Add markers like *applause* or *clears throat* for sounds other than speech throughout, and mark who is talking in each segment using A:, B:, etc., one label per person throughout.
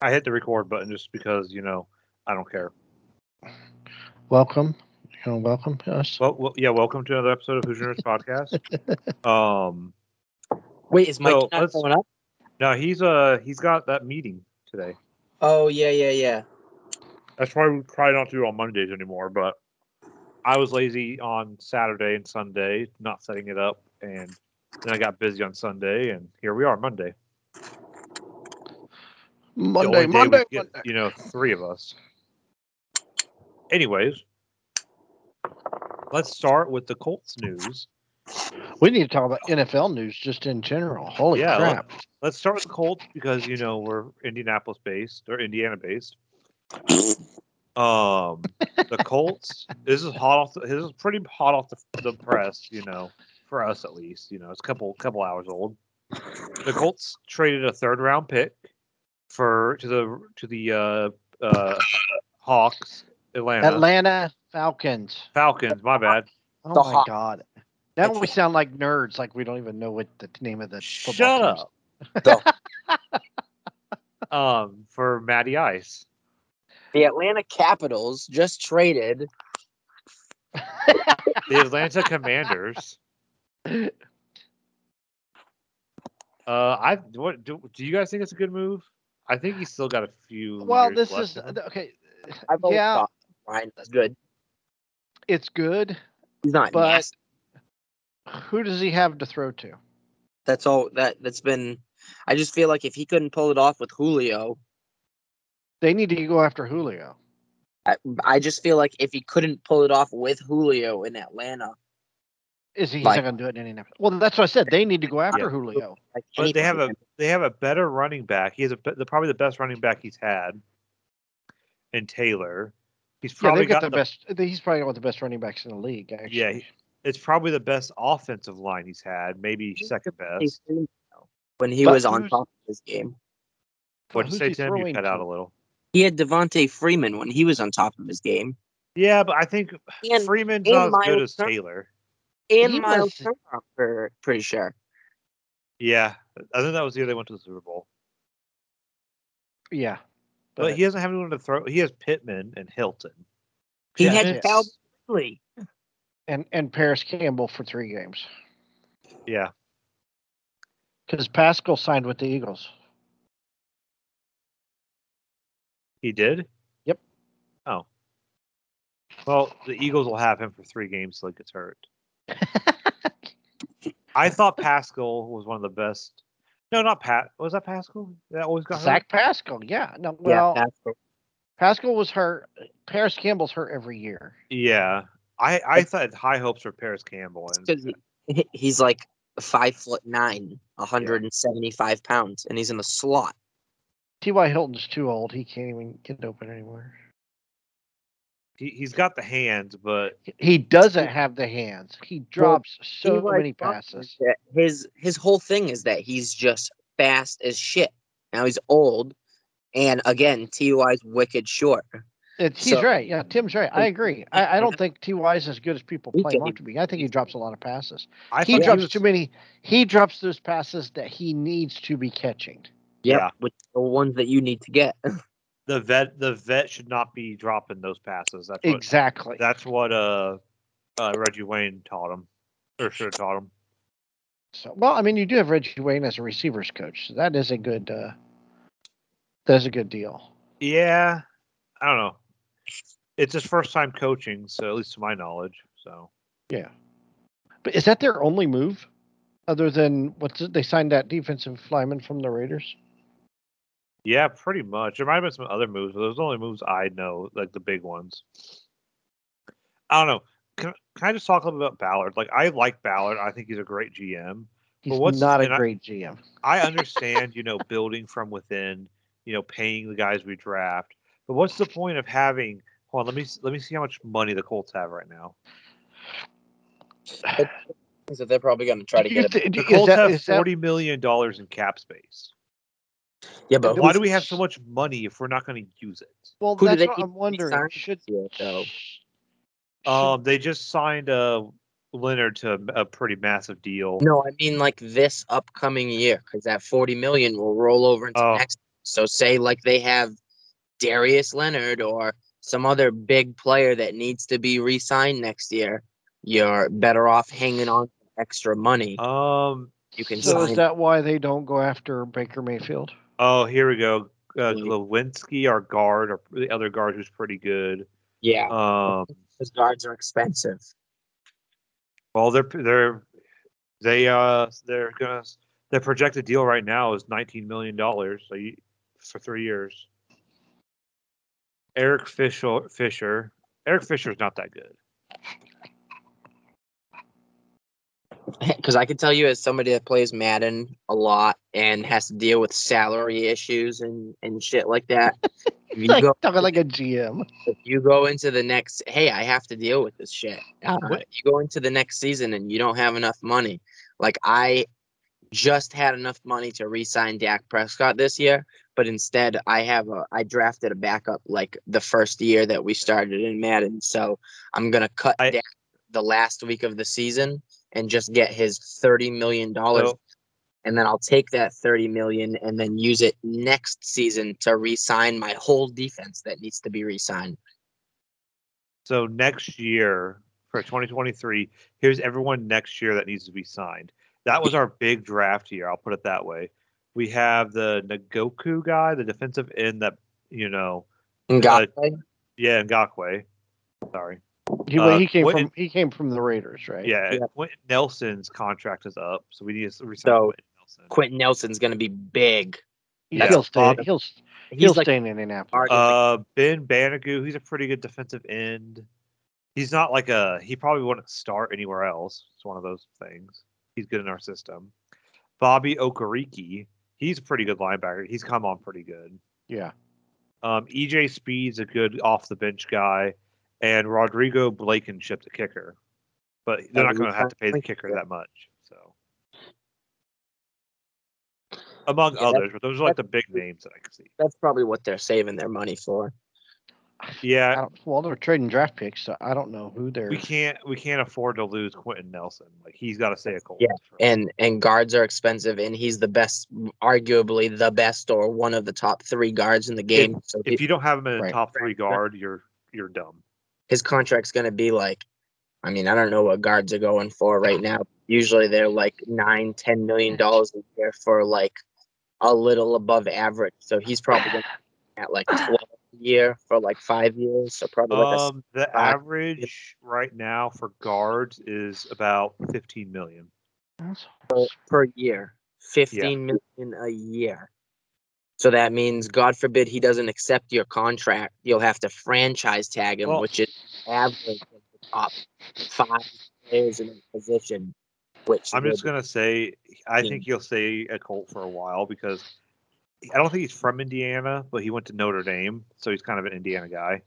A: I hit the record button just because you know I don't care.
B: Welcome. You know, welcome us.
A: Well, well yeah. Welcome to another episode of Hoosier Nerds Podcast. *laughs* Um,
C: Wait, is Mike
A: So,
C: not
A: let's-
C: going up?
A: no, he's uh he's got that meeting today.
C: Oh yeah, yeah, yeah.
A: That's why we try not to do it on Mondays anymore. But I was lazy on Saturday and Sunday, not setting it up, and then I got busy on Sunday, and here we are Monday.
B: Monday,
A: only day we
B: Monday,
A: get,
B: Monday.
A: You know, three of us. Anyways, let's start with the Colts news.
B: We need to talk about NFL news just in general. Holy
A: Yeah,
B: crap.
A: Let's start with the Colts because you know we're Indianapolis based or Indiana based. Um, the Colts. This is hot off. The, this is pretty hot off the, the press. You know, for us at least. You know, it's a couple couple hours old. The Colts traded a third round pick for to the to the uh, uh, Hawks, Atlanta,
B: Atlanta Falcons.
A: Falcons. My bad.
B: Oh
C: The
B: my
C: Hawks.
B: god. Now we sound like nerds, like we don't even know what the name of the
A: Shut
B: football team is.
A: up.
C: The, *laughs*
A: Um, for Matty Ice.
C: the Atlanta Capitals just traded. *laughs*
A: the Atlanta Commanders. Uh, I what do, do you guys think it's a good move? I think he's still got a few.
B: Well,
A: years
B: this
A: left
B: is
A: him.
B: okay.
C: I've
B: Yeah,
C: thought Ryan was good.
B: it's good.
C: He's not
B: But-
C: nasty.
B: Who does he have to throw to?
C: That's all that that's been. I just feel like if he couldn't pull it off with Julio,
B: They need to go after Julio.
C: I, I just feel like if he couldn't pull it off with Julio in Atlanta,
B: Is he he's
C: Like-
B: not going to do it in Indianapolis? Well, that's what I said. They need to go after
A: Yeah.
B: Julio.
A: But they have a
C: anything-
A: they have a better running back. He has a the probably the best running back he's had. In Taylor, he's probably
B: they've got
A: got
B: the best. He's probably one of the best running backs in the league. Actually.
A: Yeah, It's probably the best offensive line he's had, maybe
C: He's
A: second best.
C: When he
B: But
C: was on top of his game.
A: What'd you say,
B: he
A: Tim? You
B: throwing
A: cut out a little.
C: He had Devonta Freeman when he was on top of his game.
A: Yeah, but I think
C: And
A: Freeman's
C: and
A: not as good as Taylor.
C: and
B: He
C: Miles
B: was-
C: Turner, pretty sure.
A: Yeah, I think that was the year they went to the Super Bowl.
B: Yeah.
A: But he doesn't have anyone to throw. He has Pittman and Hilton.
C: He
B: Yeah,
C: had
B: yes.
C: Calvin Ridley.
B: and and Parris Campbell for three games
A: Yeah,
B: because Pascal signed with the Eagles.
A: he did.
B: Yep.
A: Oh. Well, the Eagles will have him for three games till he gets hurt. *laughs* I thought Pascal was one of the best. No, not Pat. Was that Pascal? That always got hurt.
B: Zach Pascal, yeah. No, well,
C: yeah, that's
B: Pascal was hurt. Parris Campbell's hurt every year.
A: Yeah, I I thought high hopes for Parris Campbell, and
C: because he, he's like five foot nine, 175 pounds, and he's in the slot.
B: T.Y. Hilton's too old. He can't even get open anymore.
A: He he's got the hands, but
B: He doesn't have the hands. He drops so
C: T.Y.
B: many passes.
C: His his whole thing is that he's just fast as shit. Now he's old, and again, Ty's wicked short.
B: It's, he's
C: So-
B: right. Yeah, Tim's right. I agree. I, I don't *laughs* think Ty is as good as people
C: He
B: play him up to be. I think he drops a lot of passes.
A: I
B: He
A: thought
B: drops
A: was-
B: too many. He drops those passes that he needs to be catching.
C: Yep,
A: Yeah.
C: which are the ones that you need to get. *laughs*
A: the vet the vet should not be dropping those passes. That's what
B: Exactly.
A: that's what uh, uh Reggie Wayne taught him, or should have taught him.
B: So, well, I mean, you do have Reggie Wayne as a receivers coach. So that is a good. Uh, that's a good deal.
A: Yeah, I don't know. It's his first time coaching, so at least to my knowledge. So
B: Yeah. But is that their only move, other than what's it, they signed that defensive lineman from the Raiders?
A: Yeah, pretty much. There might have been some other moves, but those are the only moves I know, like the big ones. I don't know. Can, can I just talk a little bit about Ballard? Like I like Ballard. I think he's a great GM.
B: He's
A: what's-
B: not a
A: and I-
B: great GM.
A: I understand, you know, building from within, you know, paying the guys we draft. But what's the point of having? Hold on, let me let me see how much money the Colts have right now.
C: so they're probably going to try to get it.
B: thi-
A: The Colts
B: that-
A: have
B: is that-
A: forty million dollars in cap space.
C: Yeah, but
A: Why do we have so much money if we're not going to use it?
B: well,
C: who
B: that's what I'm wondering. Should,
C: Yeah, though?
A: Um, they just signed uh, Leonard to a, a pretty massive deal.
C: No, I mean like this upcoming year, because that 40 million will roll over into
A: Oh.
C: next. So say like they have Darius Leonard or some other big player that needs to be re-signed next year, you're better off hanging on extra money.
A: Um.
C: You can
B: So
C: sign
B: is that why they don't go after Baker Mayfield?
A: Oh, here we go. Uh,
C: Mm.
A: Glowinski, our guard, or the other guard who's pretty good.
C: yeah,
A: Um. *laughs*
C: because guards are expensive.
A: Well, they're they're they uh they're gonna their projected deal right now is nineteen million dollars so you, for three years. Eric Fisher Fisher Eric Fisher is not that good. *laughs*
C: Because I can tell you, as somebody that plays Madden a lot and has to deal with salary issues and and shit like that, if *laughs* you
B: Like,
C: go
B: talking like a GM.
C: if you go into the next hey i have to deal with this shit. Uh, you go into the next season and you don't have enough money. Like i just had enough money to re-sign Dak Prescott this year but instead i have a i drafted a backup like the first year that we started in madden. So i'm gonna cut
A: I-
C: Dak the last week of the season and just get his 30 million dollars and then I'll take that 30 million and then use it next season to re-sign my whole defense that needs to be re-signed.
A: so next year for 2023, here's everyone next year that needs to be signed. That was our big draft year. I'll put it that way. We have the Ngakoue guy, the defensive end that you know,
C: Ngakoue?
A: yeah, Ngakoue. Sorry.
B: He,
A: Uh,
B: he came
A: what-
B: from he came from the Raiders, right?
A: Yeah,
C: Yeah.
A: Quenton Nelson's contract is up, so we need to resign
C: So,
A: Quenton Nelson.
C: Quenton Nelson's going to be big.
A: Yeah,
B: he'll stay.
A: Bob-
B: He'll he'll
C: like
B: stay in Indianapolis.
C: arguably-
A: Uh, Ben Banogu, he's a pretty good defensive end. He's not like a. He probably wouldn't start anywhere else. It's one of those things. He's good in our system. Bobby Okereke, he's a pretty good linebacker. He's come on pretty good.
B: yeah.
A: Um, EJ Speed's a good off the bench guy, and Rodrigo Blankenship, the kicker. But they're
C: Yeah,
A: not going to have to pay the kicker that much. So, among
C: Yeah,
A: others, but those are like the big names that I can see.
C: that's probably what they're saving their money for.
A: Yeah,
B: well, they're trading draft picks, so I don't know who they're.
A: we can't we can't afford to lose Quenton Nelson. Like he's got to stay a Colt.
C: Yeah, And and guards are expensive, and he's the best, arguably the best or one of the top three guards in the game. so
A: if you don't have him in the
B: Right.
A: top three guard, you're you're dumb.
C: His contract's going to be like i mean i don't know what guards are going for right now. Usually they're like nine ten million dollars a year for like a little above average. So he's probably going *sighs* to at like 12 a year for like five years so probably like
A: Um, the
C: five-
A: average right now for guards is about 15 million.
C: per year. Fifteen million a year so that means god forbid he doesn't accept your contract you'll have to franchise tag him
A: Well-
C: which is average of the top five players in his position which
A: I'm just gonna say I think he'll stay a Colt for a while because I don't think he's from Indiana, but he went to Notre Dame, so he's kind of an Indiana guy.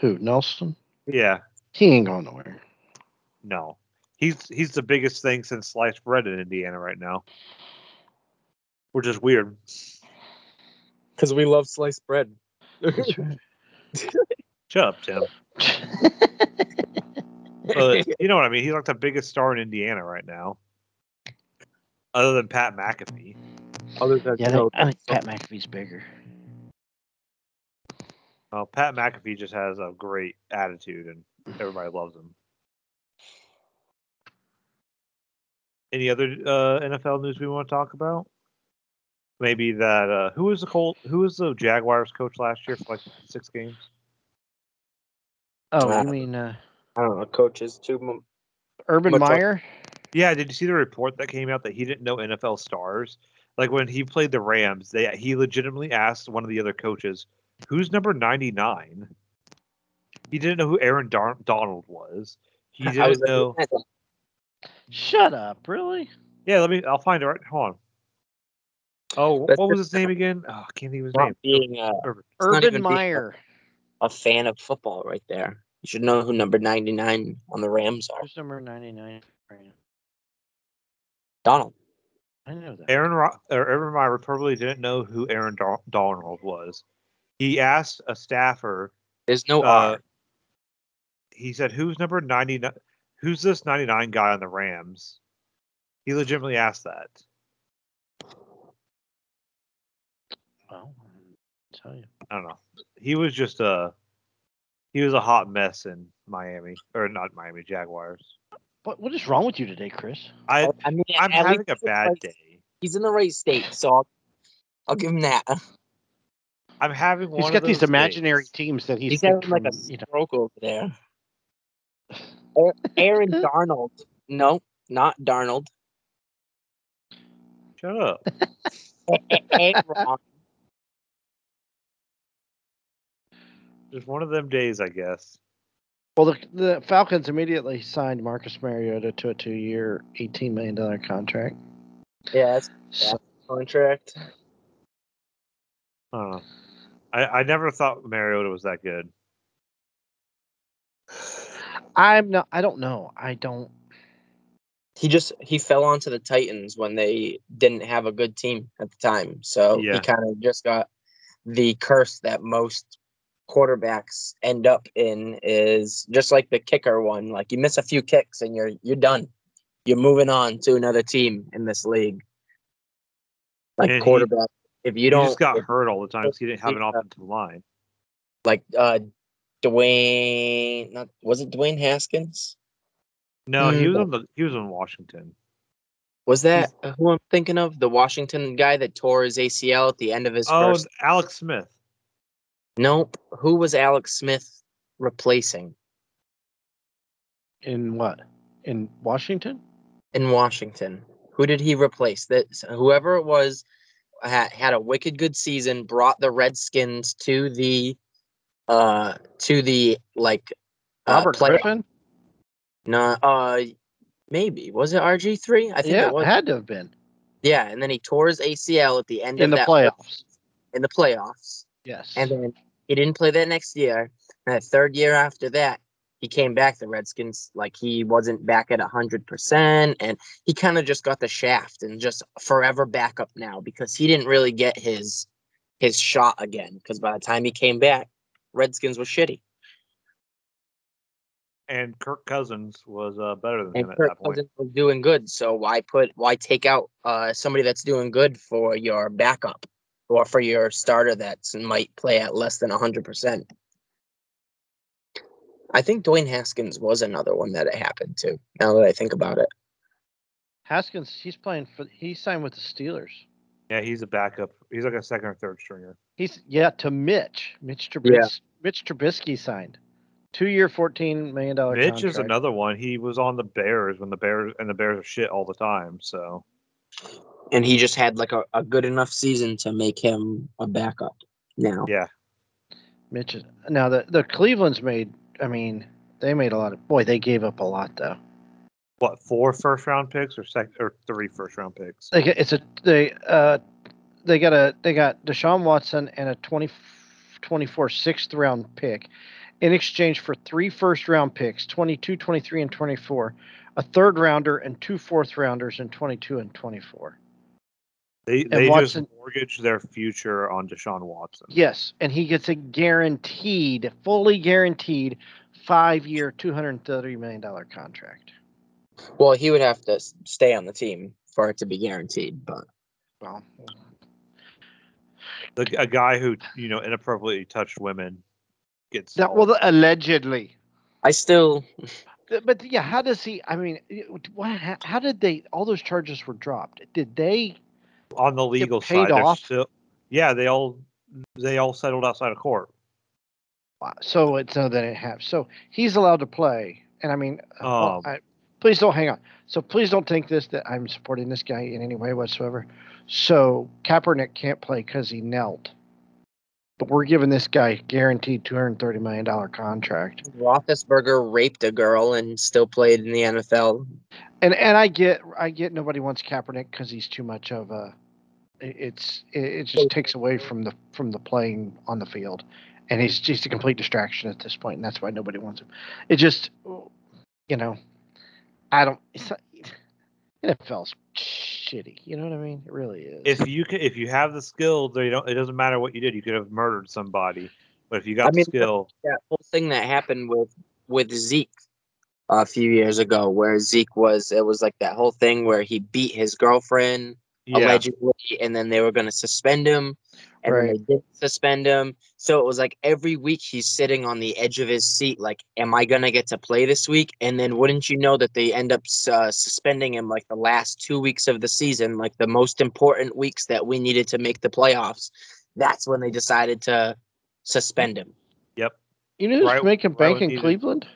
B: Who Nelson?
A: Yeah,
B: He ain't going nowhere.
A: no, he's he's the biggest thing since sliced bread in Indiana right now, which is weird.
C: Because we love sliced bread.
B: That's right. *laughs*
A: Shut up, Tim. *laughs* But you know what I mean. He's like the biggest star in Indiana right now, other than Pat McAfee.
C: Other than
B: yeah, I think, I think Pat McAfee's bigger.
A: Well, Pat McAfee just has a great attitude, and everybody loves him. Any other uh, NFL news we want to talk about? Maybe that uh, who was the Colt? Who was the Jaguars coach last year for like six games?
B: Oh,
C: Uh,
B: you mean uh,
C: I don't know, coaches too. mu-
B: Urban
C: Much like-
B: Meyer?
A: Yeah, did you see the report that came out that he didn't know NFL stars? Like when he played the Rams, they he legitimately asked one of the other coaches, "Who's number 99?" He didn't know who Aaron Dar- Donald was. He *laughs*
C: I
A: didn't
C: was
A: know.
B: Shut up! Really?
A: Yeah, let me. I'll find it. Right, hold on. Oh,
C: That's
A: what was his name again? Oh, I can't think of his
C: not
A: name.
C: being a,
A: Urban.
C: It's not
B: Urban
C: even being a-
B: Meyer.
C: a fan of football right there. You should know who number 99 on the Rams are.
B: Who's number ninety nine?
C: Donald.
B: I know that.
A: Aaron Ro- or Urban Meyer probably didn't know who Aaron Dar- Donald was. He asked a staffer.
C: There's no
A: Uh,
C: R.
A: he said, "Who's number 99? Who's this 99 guy on the Rams?" He legitimately asked that.
B: Well, tell you.
A: I don't know. He was just a he was a hot mess in Miami or not Miami Jaguars.
B: What what is wrong with you today, Chris?
A: I oh,
C: I mean,
A: I'm having a
C: he's in the
A: bad
C: right-
A: day.
C: He's in the right state, so I'll, I'll give him that. *laughs*
A: I'm having one
B: He's
A: of
B: got these
A: those
B: imaginary
A: days.
B: teams that he's,
C: He's
B: picked
C: having like a
B: from, you know.
C: stroke over there. *laughs* Or Aaron Darnold. No, not Darnold.
A: Shut up.
C: Aaron.
A: Just one of them days, I guess.
B: Well, the, the Falcons immediately signed Marcus Mariota to a two-year, eighteen million dollar contract.
C: yeah, that's
B: S-
C: contract.
A: I. I, I never thought Mariota was that good.
B: I'm not. I don't know. I don't.
C: He just he fell onto the Titans when they didn't have a good team at the time. So
A: Yeah.
C: he kind of just got the curse that most quarterbacks end up in is just like the kicker one. Like you miss a few kicks and you're you're done. You're moving on to another team in this league. Like
A: And he-
C: quarterback. if you don't
A: just got
C: if-
A: hurt all the time because he didn't have an *laughs*
C: Yeah.
A: offensive line.
C: like uh Dwayne not was it Dwayne Haskins?
A: No, he
C: Mm.
A: was on the he was in Washington.
C: Was that who I'm thinking of? The Washington guy that tore his ACL at the end of his
A: Oh,
C: first
A: Alex Smith.
C: Nope. Who was Alex Smith replacing
B: In what? In Washington?
C: in Washington? Who did he replace? That whoever it was had, had a wicked good season, brought the Redskins to the uh to the like uh,
B: Robert
C: play-
B: Griffin?
C: No, uh maybe. Was it RG3? I think
B: Yeah,
C: it was.
B: had to have been
C: yeah, and then he tore his ACL at the end
B: in
C: of
B: the playoffs.
C: in the playoffs.
B: Yes.
C: And then he didn't play that next year. And that third year after that, he came back. The Redskins, like he wasn't back at hundred percent, and he kind of just got the shaft and just forever backup now because he didn't really get his his shot again. Because by the time he came back, Redskins was shitty,
A: And Kirk Cousins was uh, better than
C: and
A: him at
C: Kirk
A: that point.
C: Cousins was doing good. So why put why take out uh, somebody that's doing good for your backup or for your starter that might play at less than hundred percent? I think Dwayne Haskins was another one that it happened to. Now that I think about it,
B: Haskins, he's playing for. He signed with the Steelers.
A: Yeah, he's a backup. He's like a second or third stringer.
B: He's yeah to Mitch. Mitch Trubisky. Mitch Trubisky signed, two-year, fourteen million dollar.
A: Mitch
B: contract.
A: is another one. He was on the Bears when the Bears and the Bears are shit all the time. So
C: and he just had like a, a good enough season to make him a backup. Now,
A: yeah,
B: Mitch is now the the Cleveland's made. I mean, they made a lot of. Boy, they gave up a lot though.
A: what four first round picks or sec or three first round picks?
B: They get, it's a they uh they got a they got Deshaun Watson and a 20, 24 sixth round pick in exchange for three first round picks 22 23 and 24 a third rounder and two fourth rounders in 22 and 24
A: They they
B: Watson-
A: just mortgaged their future on Deshaun Watson.
B: yes and he gets a guaranteed fully guaranteed five year 230 million dollar contract
C: well, he would have to stay on the team for it to be guaranteed. But
B: well
A: The, a guy who you know inappropriately touched women gets
B: that, well allegedly
C: I still,
B: But yeah, how does he? I mean, what? How, how did they? All those charges were dropped. Did they?
A: On the legal
B: paid
A: side.
B: off?
A: Still, yeah, they all they all settled outside of court.
B: wow, So it's so that it have. So he's allowed to play. And I mean, uh, well,
A: Um,
B: I, please don't hang on. So please don't think this that I'm supporting this guy in any way whatsoever. So Kaepernick can't play because he knelt. But we're giving this guy guaranteed two hundred thirty million dollar contract.
C: Roethlisberger raped a girl and still played in the NFL.
B: And and I get I get nobody wants Kaepernick because he's too much of a. It's it, it just takes away from the from the playing on the field, and he's just a complete distraction at this point, and that's why nobody wants him. It just, you know, I don't. It's not, NFL's shitty. You know what I mean? It really is.
A: If you can, if you have the skill, they don't. It doesn't matter what you did. You could have murdered somebody, but if you got
C: I
A: the
C: mean,
A: skill,
C: that whole thing that happened with with Zeke a few years ago, where Zeke was it was like that whole thing where he beat his girlfriend
A: yeah,
C: allegedly, and then they were going to suspend him. and then
B: Right.
C: they didn't suspend him. So it was like every week he's sitting on the edge of his seat, like, "Am I gonna get to play this week?" And then wouldn't you know that they end up uh, suspending him like the last two weeks of the season, like the most important weeks that we needed to make the playoffs. That's when they decided to suspend him.
B: Yep you know who's
A: Right-
B: making
A: right
B: bank
A: when
B: in
A: needed.
B: Cleveland?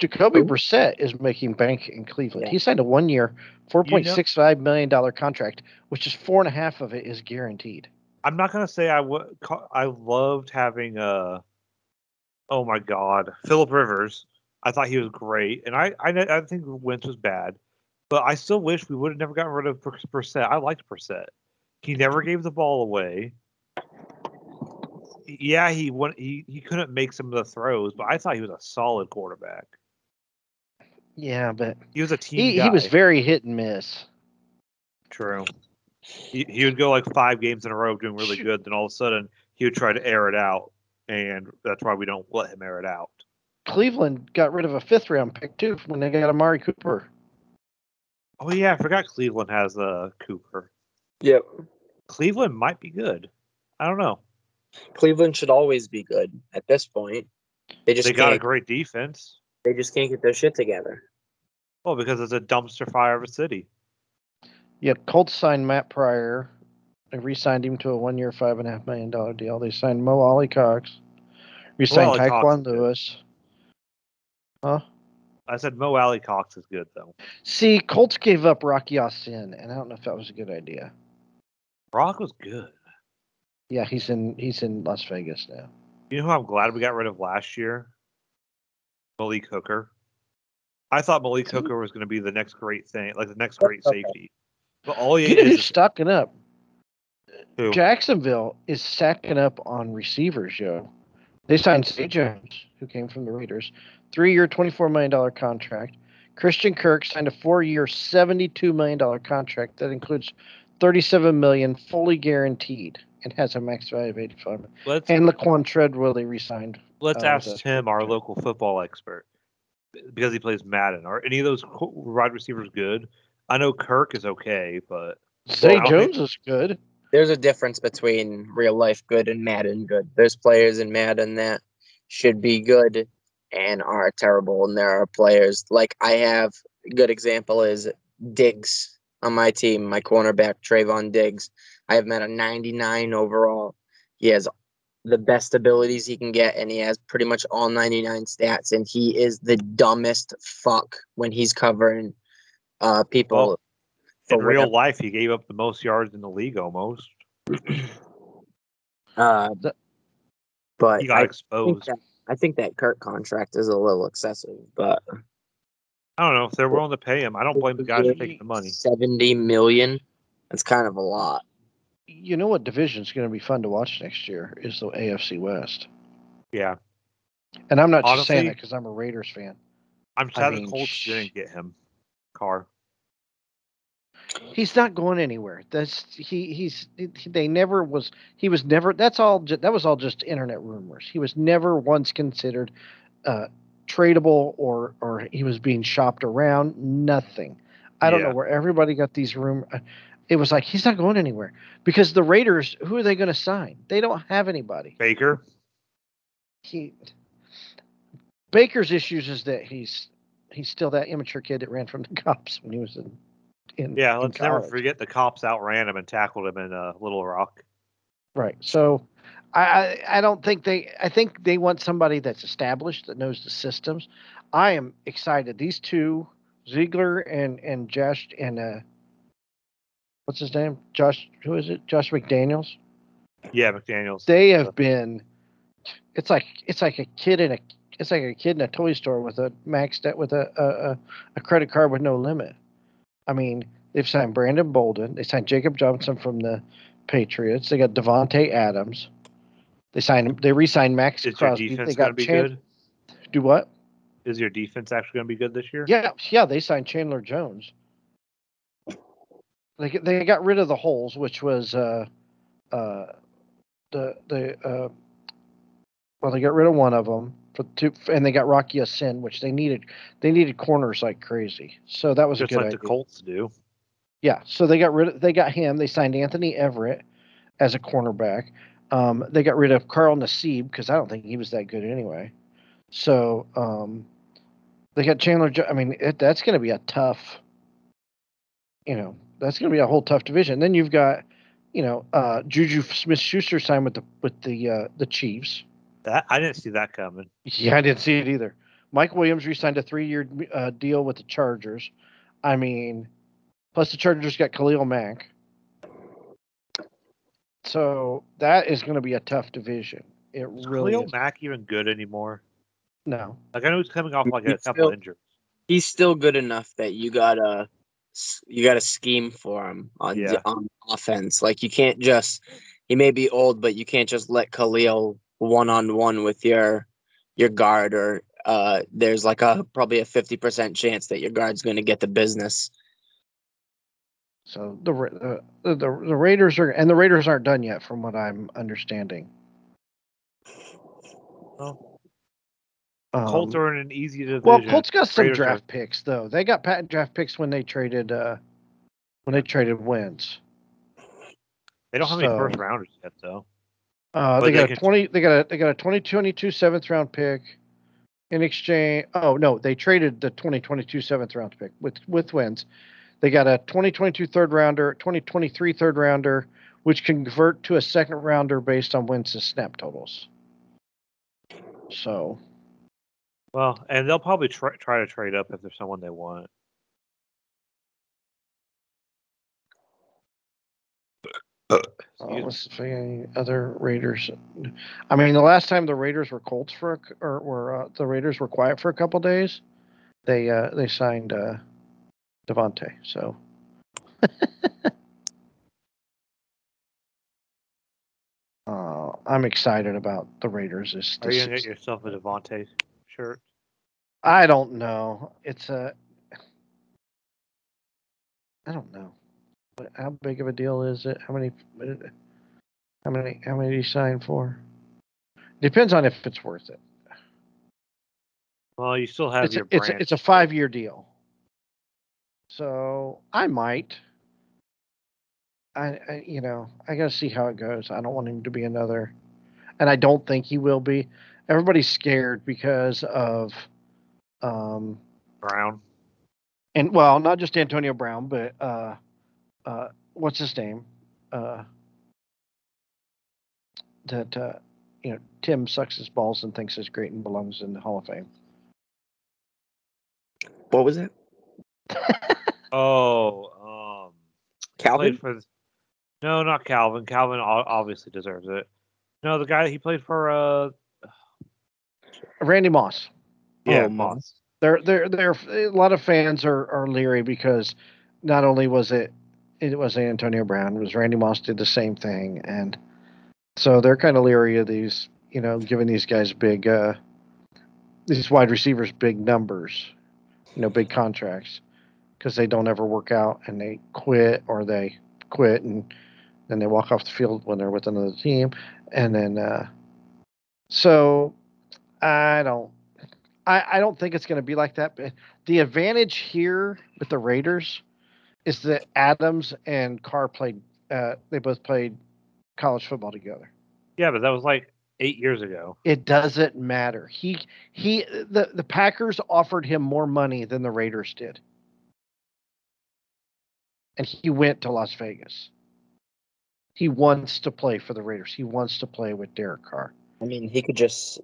B: Jacoby? Brissett is making bank in Cleveland.
C: Yeah.
B: He signed a one-year, four point six five million dollar contract, which is four and a half of it is guaranteed.
A: I'm not gonna say I would. I loved having a. Oh my God, Philip Rivers. I thought he was great, and I I, I think Wentz was bad, but I still wish we would have never gotten rid of Brissett. I liked Brissett. He never *laughs* gave the ball away. Yeah, he went. He he couldn't make some of the throws, but I thought he was a solid quarterback.
B: Yeah, but
A: He was a team
B: he,
A: guy.
B: he was very hit and miss.
A: True. He, he would go like five games in a row doing really good, then all of a sudden he would try to air it out, and that's why we don't let him air it out.
B: Cleveland got rid of a fifth round pick too when they got Amari Cooper.
A: Oh yeah, I forgot Cleveland has uh, Cooper.
C: Yep.
A: Cleveland might be good. I don't know.
C: Cleveland should always be good at this point. They just
A: They got a great defense.
C: they just can't get their shit together.
A: Well, because it's a dumpster fire of a city.
B: Yeah, Colts signed Matt Pryor. They re-signed him to a one-year, five and a half million dollar deal. They signed Mo Alie-Cox. Re-signed
A: Cox
B: Taekwon. Lewis. Huh?
A: I said Mo Alie-Cox is good though.
B: See, Colts gave up Rock Ya-Sin, and I don't know if that was a good idea.
A: Brock was good.
B: Yeah, he's in he's in Las Vegas now.
A: You know who I'm glad we got rid of last year? Malik Hooker. I thought Malik Hooker was going to be the next great thing, like the next great safety. But all he
B: You know
A: is, is
B: stocking up?
A: who?
B: Jacksonville is stacking up on receivers, yo. They signed Zay Jones, who came from the Raiders, three-year, twenty-four million dollar contract. Christian Kirk signed a four-year, seventy-two million dollar contract that includes thirty-seven million fully guaranteed and has a max value of eighty-five. million.
A: Let's
B: And Laquon Treadwell they re-signed.
A: let's
B: uh,
A: ask Tim, our local football expert, because he plays Madden. Are any of those wide receivers good? I know Kirk is okay, but
B: Zay
A: I don't
B: Jones is good.
C: There's a difference between real life good and Madden good. There's players in Madden that should be good and are terrible, and there are players like I have a good example is Diggs on my team, my cornerback Trevon Diggs. I have him at a 99 overall. He has the best abilities he can get, and he has pretty much all 99 stats. And he is the dumbest fuck when he's covering uh, people.
A: Well,
C: for
A: in real
C: whatever-
A: life, he gave up the most yards in the league almost. *clears throat*
C: uh, but
A: He got
C: I think
A: exposed.
C: that, I think that Kirk contract is a little excessive, but
A: I don't know if they're willing to pay him. I don't blame the guys for taking the money.
C: Seventy million. That's kind of a lot.
B: You know what division is going to be fun to watch next year is the AFC West.
A: Yeah,
B: And I'm not just saying
A: Honestly-
B: that because I'm a Raiders fan.
A: I'm
B: I
A: sad
B: mean,
A: the Colts
B: sh-
A: didn't get him. Carr.
B: He's not going anywhere. That's he. He's he- they never was. He was never. That's all. That was all just internet rumors. He was never once considered uh, tradable or or he was being shopped around. Nothing. I don't
A: Yeah.
B: know where everybody got these rumors. It was like he's not going anywhere because the Raiders. Who are they going to sign? They don't have anybody.
A: Baker.
B: He Baker's issues is that he's he's still that immature kid that ran from the *laughs* cops when he was in. in
A: Yeah,
B: in
A: let's never forget the cops outran him and tackled him in uh, Little Rock.
B: Right. So I, I I don't think they I think they want somebody that's established that knows the systems. I am excited. These two, Ziegler and and Josh and uh what's his name? Josh who is it? Josh McDaniels.
A: Yeah, McDaniel's.
B: They have been it's like it's like a kid in a it's like a kid in a toy store with a maxed out with a a, a, credit card with no limit. I mean, they've signed Brandon Bolden. They signed Jakob Johnson from the Patriots. They got Davante Adams. They signed. They re-signed Max
A: Is your
B: Crosby.
A: defense
B: They got
A: be
B: Chan-
A: good?
B: Do what?
A: Is your defense actually going to be good this year?
B: Yeah, yeah. They signed Chandler Jones. They they got rid of the holes, which was uh, uh, the the uh, well, they got rid of one of them for two, and they got Rock Ya-Sin, which they needed. They needed corners like crazy. So that was
A: Just
B: a good
A: like
B: idea.
A: the Colts do.
B: Yeah, so they got rid of they got him. They signed Anthony Averett, as a cornerback. Um, they got rid of Carl Nassib because I don't think he was that good anyway. So um, they got Chandler. Jo- I mean, it, that's going to be a tough. You know, that's going to be a whole tough division. Then you've got, you know, uh, Juju Smith-Schuster signed with the with the uh, the Chiefs.
A: That I didn't see that coming.
B: Yeah, I didn't see it either. Mike Williams re-signed a three-year uh, deal with the Chargers. I mean, plus the Chargers got Khalil Mack. So that is going to be a tough division. It
A: Is
B: really
A: Khalil
B: is.
A: Mack even good anymore?
B: No,
A: Like I know he's coming off like a couple
C: still-
A: injuries.
C: He's still good enough that you gotta s- you gotta scheme for him on
A: Yeah.
C: on offense. Like you can't just he may be old, but you can't just let Khalil one on one with your your guard or uh there's like a probably a fifty percent chance that your guard's gonna get the business.
B: so the uh, the the, the Raiders are and the Raiders aren't done yet, from what I'm understanding.
A: Well,
B: Um,
A: Colts are in an easy division.
B: well, Colts got some
A: Raiders are-
B: draft picks though. They got patent draft picks when they traded uh, when they traded Wentz.
A: They don't have any first rounders yet, though.
B: Uh, they
A: they
B: got a twenty. They got a they got a 2022 seventh round pick in exchange. Oh no, they traded the 2022 seventh round pick with with Wentz. They got a 2022 third rounder, 2023 third rounder, which can convert to a second rounder based on wins and snap totals. So
A: Well, and they'll probably try, try to trade up if there's someone they want.
B: uh, let's see any other Raiders. I mean, the last time the Raiders were Colts for a c- or were uh, the Raiders were quiet for a couple days, they uh, they signed uh, Davante. So. *laughs* Uh, I'm excited about the Raiders this,
A: Are you
B: this
A: gonna get yourself a Davante shirt?
B: I don't know. It's a. I don't know. How big of a deal is it? How many? How many? How many do you sign for? Depends on if it's worth it.
A: Well, you still have
B: It's a,
A: your
B: it's a, it's a five year deal. So I might. I, I you know I gotta see how it goes. I don't want him to be another, and I don't think he will be. Everybody's scared because of, um,
A: Brown.
B: and well, not just Antonio Brown, but uh, uh, what's his name? Uh, that uh, you know Tim sucks his balls and thinks is great and belongs in the Hall of Fame.
C: What was it? *laughs*
A: Oh, um,
C: Calvin?
A: for. the- No, not Calvin. Calvin obviously deserves it. No, the guy he played for. Uh,
B: Randy Moss.
A: yeah,
C: Oh,
A: Moss.
B: There, there, they're they're a lot of fans are are leery because not only was it it was Antonio Brown, it was Randy Moss did the same thing, and so they're kind of leery of these, you know, giving these guys big uh these wide receivers big numbers, you know, big contracts because they don't ever work out and they quit or they quit and then they walk off the field when they're with another team and then uh so I don't I, I don't think it's going to be like that. But the advantage here with the Raiders is that Adams and Carr played. Uh, they both played college football together.
A: Yeah, but that was like eight years ago.
B: It doesn't matter. He he. The the Packers offered him more money than the Raiders did, and he went to Las Vegas. He wants to play for the Raiders. He wants to play with Derek Carr.
C: I mean, he could just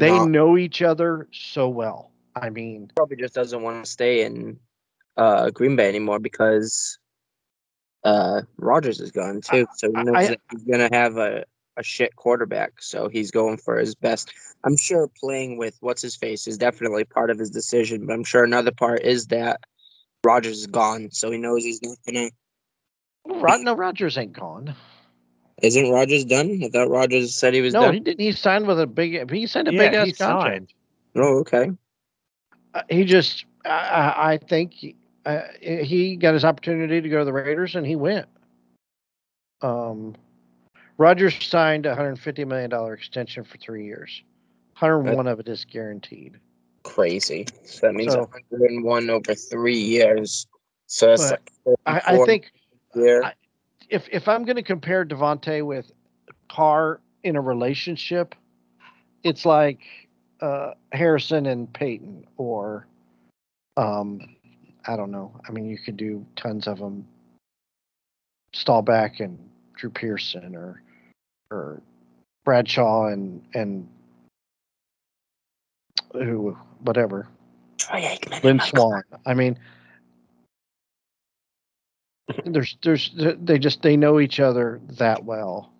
B: They know each other so well. I mean,
C: probably just doesn't want to stay in uh, Green Bay anymore because uh, Rodgers is gone too. So he knows
B: I-
C: that he's gonna have a, a shit quarterback. So he's going for his best. I'm sure playing with what's his face is definitely part of his decision, but I'm sure another part is that Rodgers is gone, so he knows he's not gonna.
B: Rod, no, Rodgers ain't gone.
C: Isn't Rodgers done? I thought Rodgers said he was
B: No,
C: done.
B: he didn't. He signed with a big. He signed a
A: yeah,
B: big ass contract.
A: signed.
C: Oh, okay.
B: Uh, he just. I- I, I think he, uh, he got his opportunity to go to the Raiders, and he went. Um, Rodgers signed a hundred fifty million dollar extension for three years. Hundred one of it is guaranteed.
C: Crazy. So that means
B: So-
C: 101 over three years. So that's
B: But
C: like
B: I, I think
C: year.
B: If if I'm going to compare Davante with Carr in a relationship, it's like uh, Harrison and Peyton, or um, I don't know. I mean, you could do tons of them. Staubach and Drew Pearson, or or Bradshaw and and who whatever
C: Troy Aikman.
B: Lynn Swann. I mean, there's there's they just they know each other that well.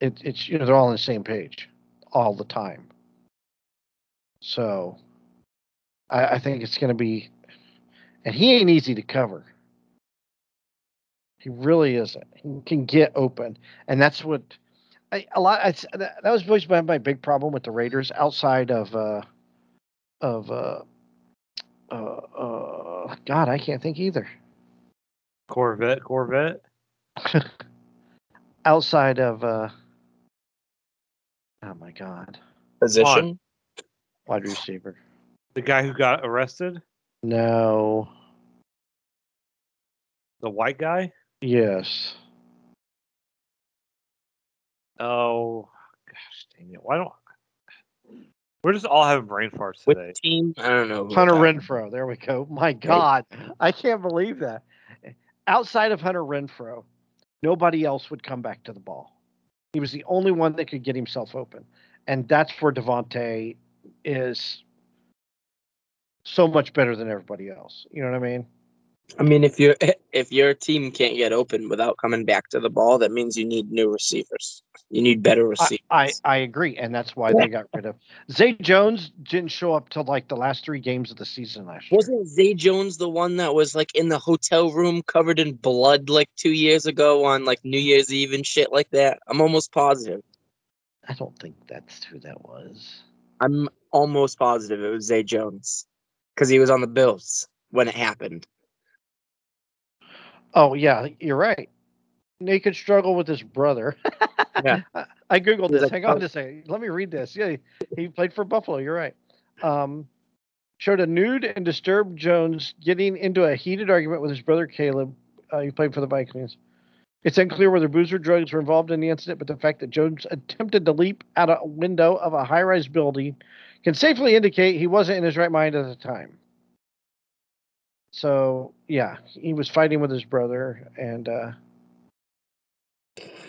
B: It, it's you know they're all on the same page all the time. So I, I think it's going to be, and he ain't easy to cover. He really isn't. He can get open, and that's what I, a lot. I, that was always my, my big problem with the Raiders outside of uh of uh uh, uh God, I can't think either.
A: Corvette, Corvette. *laughs*
B: outside of uh oh my god
C: Position.
B: wide receiver
A: The guy who got arrested,
B: no
A: the white guy.
B: yes
A: Oh, gosh dang it! Why don't we're just all having brain farts
C: Which
A: today?
C: team? I don't know. who
B: hunter
C: we're
B: renfro there we go my god i can't believe that outside of hunter renfrow nobody else would come back to the ball. He was the only one that could get himself open. And that's where davante is so much better than everybody else. You know what i mean
C: I mean, if your *laughs* if your team can't get open without coming back to the ball, that means you need new receivers. You need better receivers.
B: I, I agree, and that's why they got rid of Zay Jones. Didn't show up till like the last three games of the season last year.
C: Wasn't Zay Jones the one that was like in the hotel room covered in blood like two years ago on like New Year's Eve and shit like that? I'm almost positive.
B: I don't think that's who that was.
C: I'm almost positive it was Zay Jones because he was on the Bills when it happened.
B: Oh yeah, you're right. Naked struggle with his brother. *laughs*
C: Yeah.
B: I- googled this.
C: like,
B: Hang on
C: "Oh."
B: a second. Let me read this. Yeah, he played for Buffalo. You're right. Um, showed a nude and disturbed Jones getting into a heated argument with his brother Caleb. Uh, he played for the Vikings. It's unclear whether booze or drugs were involved in the incident, but the fact that Jones attempted to leap out a window of a high-rise building can safely indicate he wasn't in his right mind at the time. So yeah, he was fighting with his brother, and uh,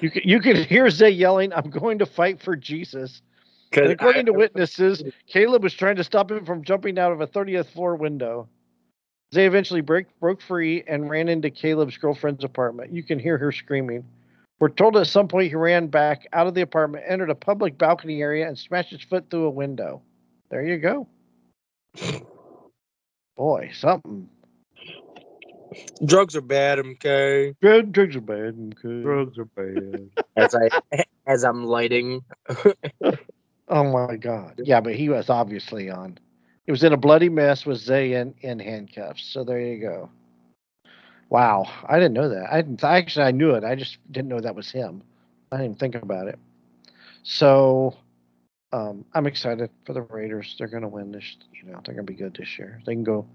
B: you could you could *laughs* hear Zay yelling, "I'm going to fight for Jesus." And according to witnesses, Caleb was trying to stop him from jumping out of a 30th floor window. Zay eventually break, broke free and ran into Caleb's girlfriend's apartment. You can hear her screaming. We're told at some point he ran back out of the apartment, entered a public balcony area, and smashed his foot through a window. There you go. *sighs* Boy, something.
C: Drugs are bad, okay?
B: Bad drugs are bad. Okay.
A: Drugs are bad.
C: As I *laughs* as I'm lighting. *laughs*
B: Oh my God. Yeah, but he was obviously on. He was in a bloody mess with Zay in, in handcuffs. So there you go. Wow, I didn't know that. I didn't. Actually, I knew it. I just didn't know that was him. I didn't even think about it. So, um, I'm excited for the Raiders. They're going to win this. You know, they're going to be good this year. They can go.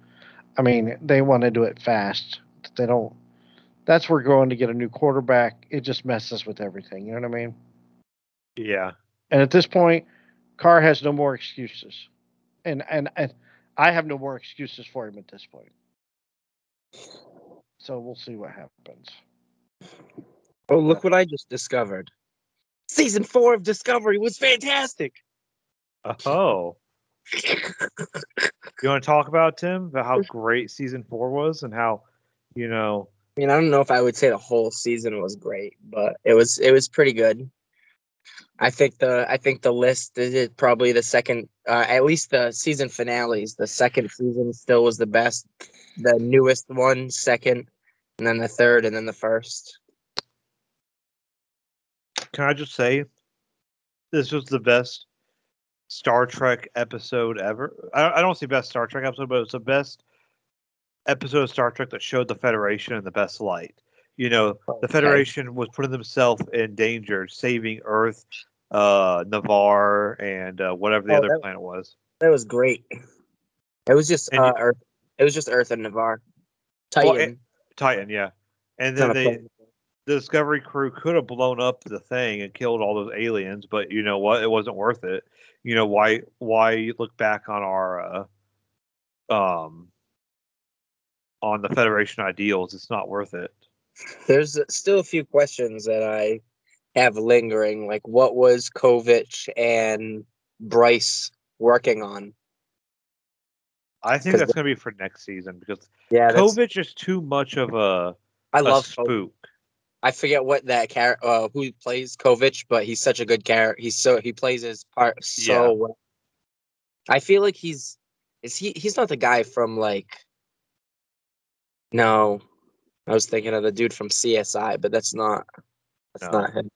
B: I mean, they want to do it fast. They don't. That's where we're going to get a new quarterback. It just messes with everything. You know what I mean?
A: yeah.
B: And at this point, Carr has no more excuses, and and and I have no more excuses for him at this point. So we'll see what happens.
C: Oh, look what I just discovered. Season four of Discovery was fantastic.
A: Oh. You want to talk about Tim about how great season four was and how, you know,
C: I mean, I don't know if I would say the whole season was great, but it was it was pretty good. I think the I think the list is probably the second, uh, at least the season finales. The second season still was the best. The newest one second, and then the third, and then the first.
A: can I just say, this was the best Star Trek episode ever. I, I don't say best Star Trek episode, but it's the best episode of Star Trek that showed the Federation in the best light. You know, the
C: Okay.
A: Federation was putting themselves in danger, saving Earth, uh, Ni'Var, and uh, whatever the
C: Oh,
A: other
C: that-
A: planet was.
C: That was great. It was just
A: And
C: uh, Earth. It was just Earth and Ni'Var.
A: Well,
C: Titan.
A: Titan, yeah. And then they. The Discovery crew could have blown up the thing and killed all those aliens, but you know what? It wasn't worth it. You know why? Why look back on our uh, um on the Federation ideals? It's not worth it.
C: There's still a few questions that I have lingering. Like, what was Kovich and Bryce working on?
A: I think that's going to be for next season because
C: Yeah, that's,
A: Kovich is too much of a,
C: I
A: a
C: love.
A: Spook.
C: I forget what that character, uh, who plays Kovich, but he's such a good character. He's so he plays his part so
A: Yeah.
C: well. I feel like he's is he he's not the guy from like. No, I was thinking of the dude from CSI, but that's not. That's
A: No.
C: not him.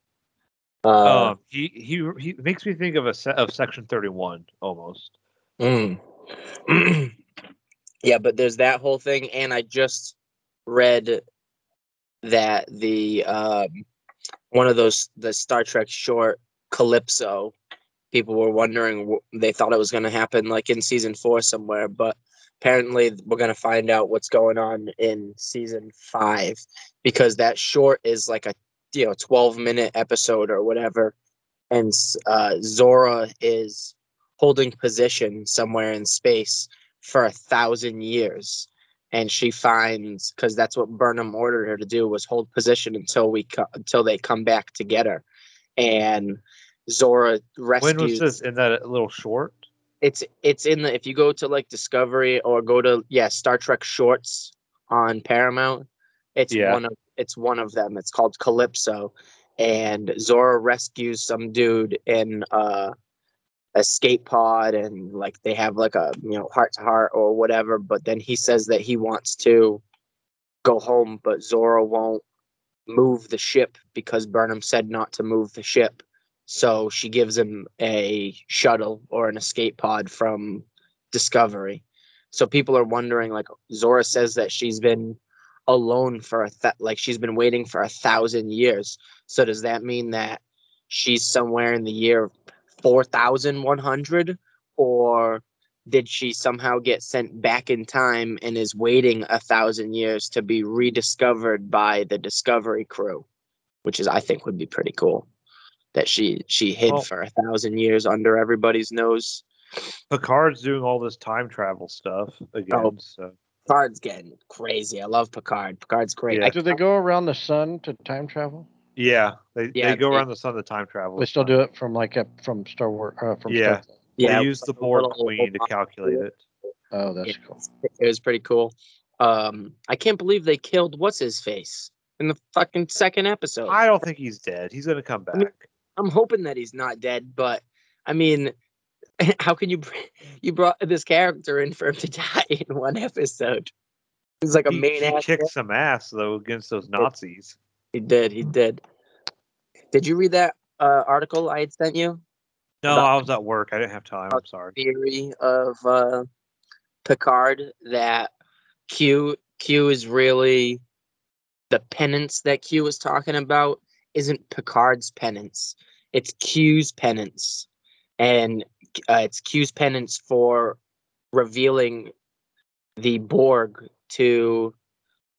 C: Uh,
A: um, he he he makes me think of a set of Section Thirty One almost.
C: Mm. *clears throat* yeah, but there's that whole thing, and I just read that the um, one of those the Star Trek short Calypso. People were wondering; they thought it was going to happen like in season four somewhere, but apparently we're going to find out what's going on in season five because that short is like a you know 12 minute episode or whatever, and uh, Zora is holding position somewhere in space for a thousand years and she finds because that's what burnham ordered her to do was hold position until we co- until they come back to get her and zora rescues
A: When was this in that little short?
C: it's it's in the if you go to like discovery or go to yeah star trek shorts on paramount it's
A: Yeah.
C: one of it's one of them it's called calypso and zora rescues some dude in uh escape pod and like they have like a you know heart to heart or whatever but then he says that he wants to go home but zora won't move the ship because burnham said not to move the ship. So she gives him a shuttle or an escape pod from discovery. So people are wondering like zora says that she's been alone for a th- like she's been waiting for a thousand years. So does that mean that she's somewhere in the year 4100 or did she somehow get sent back in time and is waiting a thousand years to be rediscovered by the discovery crew which is i think would be pretty cool that she she hid
A: Well-
C: for a thousand years under everybody's nose
A: Picard's doing all this time travel stuff again.
C: Oh.
A: So
C: picard's getting crazy i love picard picard's great
A: Yeah.
C: I
B: Do they go around the sun to time travel?
A: Yeah, they
C: Yeah,
A: they go
C: they-
A: around the sun to time travel.
B: They still do it from like a from Star Wars. Uh, from
A: Yeah.
B: Star-
C: yeah
A: They use the
C: like a
A: Borg
C: little-
A: queen to calculate it.
B: Oh, that's
C: Yeah.
B: cool.
C: it was pretty cool um i can't believe they killed what's his face in the fucking second episode
A: I don't think he's dead. He's gonna come back.
C: mean- I'm hoping that he's not dead, but I mean, *laughs* how can you br- you brought this character in for him to *laughs* die in one episode? He's like a
A: he,
C: main
A: he
C: actor.
A: kicked some ass though against those Nazis.
C: He did. He did. Did you read that uh, article I had sent you?
A: No, I was at work. I didn't have time. I'm sorry.
C: Theory of uh, Picard that Q Q is really the penance that Q was talking about isn't Picard's penance. It's Q's penance, and uh, it's Q's penance for revealing the Borg to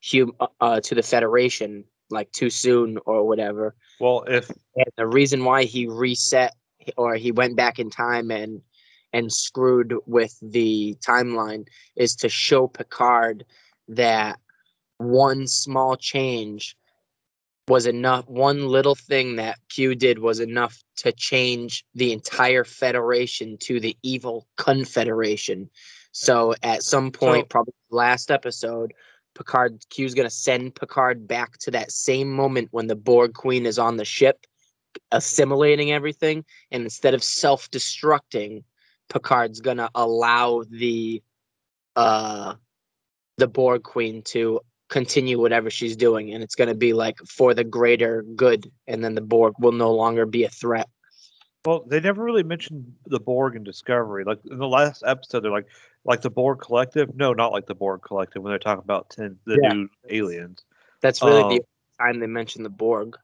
C: hum- uh, to the Federation like too soon or whatever.
A: Well, if
C: And the reason why he reset or he went back in time and and screwed with the timeline is to show Picard that one small change was enough one little thing that Q did was enough to change the entire federation to the evil confederation. So at some point
A: So-
C: probably last episode Picard Q's going to send Picard back to that same moment when the Borg queen is on the ship assimilating everything and instead of self-destructing Picard's going to allow the uh the Borg queen to continue whatever she's doing and it's going to be like for the greater good and then the Borg will no longer be a threat.
A: Well, they never really mentioned the Borg in Discovery. Like in the last episode, they're like, like the Borg Collective. No, not like the Borg Collective. When they're talking about ten, the
C: Yeah.
A: new aliens,
C: That's really
A: Um,
C: the time they mention the Borg.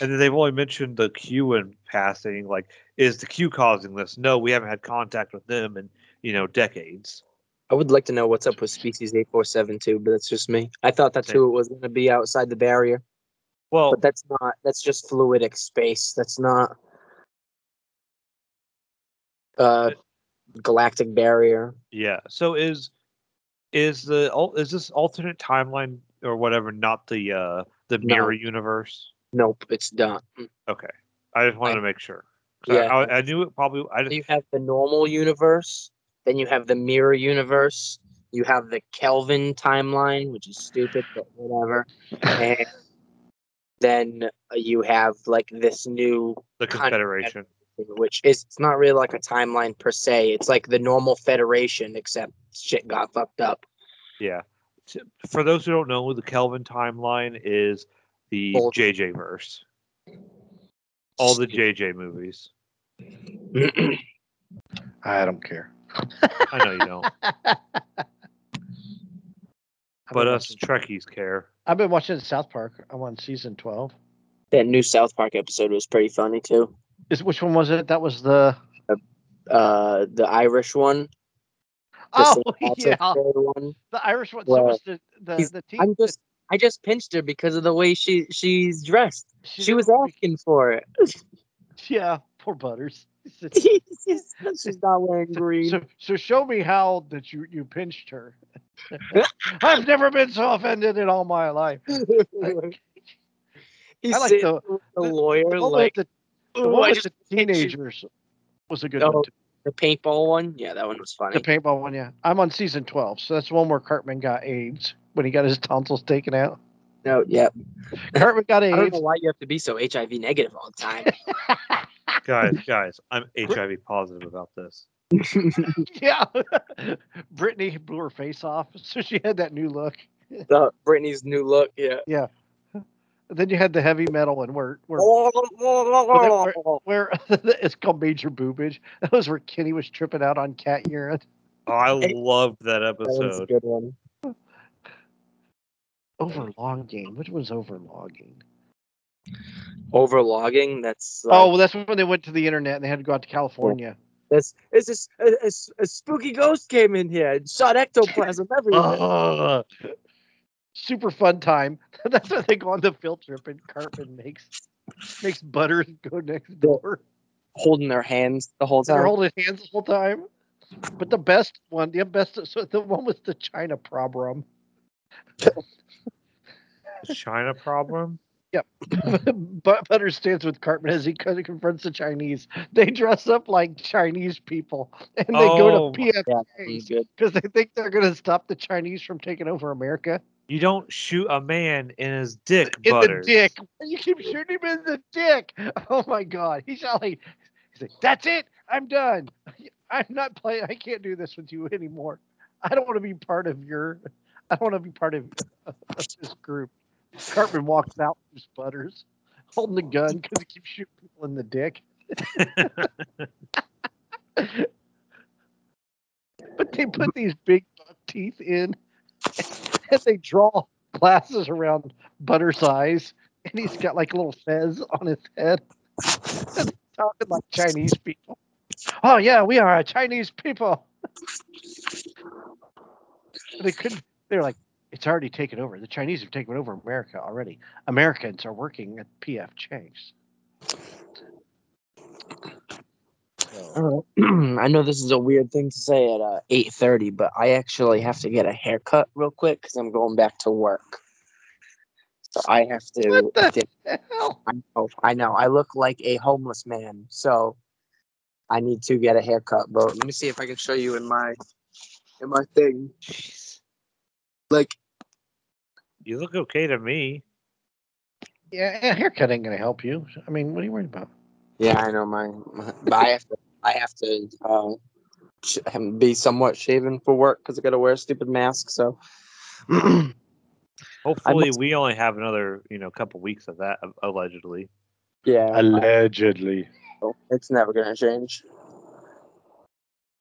A: and then they've only mentioned the Q in passing. Like, is the Q causing this? No, we haven't had contact with them in you know decades.
C: I would like to know what's up with species 8472, but that's just me. I thought that's who it was going to be outside the barrier.
A: Well,
C: but that's not. That's just fluidic space. That's not. Uh, galactic barrier.
A: yeah. So is is the is this alternate timeline or whatever not the uh the
C: No.
A: mirror universe?
C: Nope, it's done.
A: Okay. I just wanted
C: I-
A: to make sure. I-
C: Yeah.
A: I, I knew it probably. I just
C: You have the normal universe, then you have the mirror universe, you have the Kelvin timeline, which is stupid, but whatever. *laughs* And then you have like this new,
A: the
C: kind of
A: Confederation.
C: which is it's not really like a timeline per se. It's like the normal Federation, except shit got fucked up.
A: Yeah. For those who don't know, the Kelvin timeline is the
C: Bullshit.
A: JJ verse. All the JJ movies. *clears throat*
B: I don't care.
A: I know you don't, *laughs* but us
B: watching-
A: Trekkies care.
B: I've been watching South Park. I'm on season twelve.
C: that new South Park episode was pretty funny too.
B: Is which one was it? That was the
C: Uh, the Irish one, the
B: oh *laughs* yeah,
C: one.
B: the Irish one. So
C: Well,
B: was the the the team.
C: I'm just I just pinched her because of the way she she's dressed.
B: she
C: She was asking for it. *laughs*
B: Yeah, poor Butters. *laughs*
C: she's, she's not wearing green.
B: So, so show me how that you you pinched her. I've never been so offended in all my life.
C: He's
B: I like the-
C: the
B: the-
C: lawyer,
B: The
C: like
B: with the,
C: "Ooh,
B: one with
C: just
B: the teenagers was a good
C: Oh,
B: one. Too.
C: The paintball one, yeah, that one was funny.
B: The paintball one, yeah. I'm on season twelve, so that's one where Cartman got AIDS when he got his tonsils taken out.
C: no, yeah.
B: Cartman got *laughs*
C: I don't
B: AIDS.
C: know why you have to be so HIV negative all the time. *laughs*
A: Guys, guys, I'm HIV positive about this. *laughs*
B: yeah. Britney blew her face off, so she had that new look.
C: the Britney's new look, yeah.
B: And then you had the heavy metal and where where *laughs* where, where *laughs* it's called major boobage. That was where Kenny was tripping out on cat urine.
A: Oh, I
C: Hey,
A: loved that
C: That was a
A: episode.
C: good one.
B: Overlogging. Which was overlogging?
C: Overlogging, that's oh, like,
B: Oh, well, that's when they went to the internet and they had to go out to California.
C: This is this a, a, a spooky ghost came in here and shot ectoplasm everywhere.
B: Ugh. Super fun time. *laughs* That's when they go on the field trip and Cartman makes makes Butters go next door.
C: holding their hands the whole
B: They're
C: time.
B: holding hands the whole time. But the best one, the best, so the one with the China problem.
A: China problem. *laughs* Yep. *laughs*
B: but Butters stands with Cartman as he kind of confronts the Chinese. They dress up like Chinese people and they
A: Oh,
B: go to oh
C: Yeah, that
B: PFAs because they think they're going to stop the Chinese from taking over America.
A: You don't shoot a man in his dick, *laughs*
B: in
A: Butters.
B: the dick. You keep shooting him in the dick. *laughs* Oh my god. He's like, he's like, that's it. I'm done. *laughs* I'm not playing. I can't do this with you anymore. I don't want to be part of your. I don't want to be part of, of this group. Cartman walks out with Butters, holding the gun because he keeps shooting people in the dick. but they put these big teeth in, *laughs* and they draw glasses around Butter's eyes, and he's got like a little fez on his head. And *laughs* talking like Chinese people. Oh yeah, we are Chinese people. *laughs* They couldn't. They're like, it's already taken over. The Chinese have taken over America already. Americans are working at PF Chang's. So,
C: Uh, *clears throat* I know this is a weird thing to say at uh, eight thirty, but I actually have to get a haircut real quick because I'm going back to work. So I have to.
B: What the hell?
C: I know, I know. I look like a homeless man, so I need to get a haircut. But let me see if I can show you in my in my thing. Like
A: You look okay to me.
B: Yeah, a haircut ain't gonna help you. I mean, what are you worried about?
C: Yeah, I know my, my but I have to I have to uh, sh- um, be somewhat shaven for work because I got to wear a stupid mask. So *clears throat*
A: Hopefully,
C: must-
A: we only have another, you know, couple weeks of that, allegedly.
C: yeah,
B: Allegedly.
C: it's never gonna change.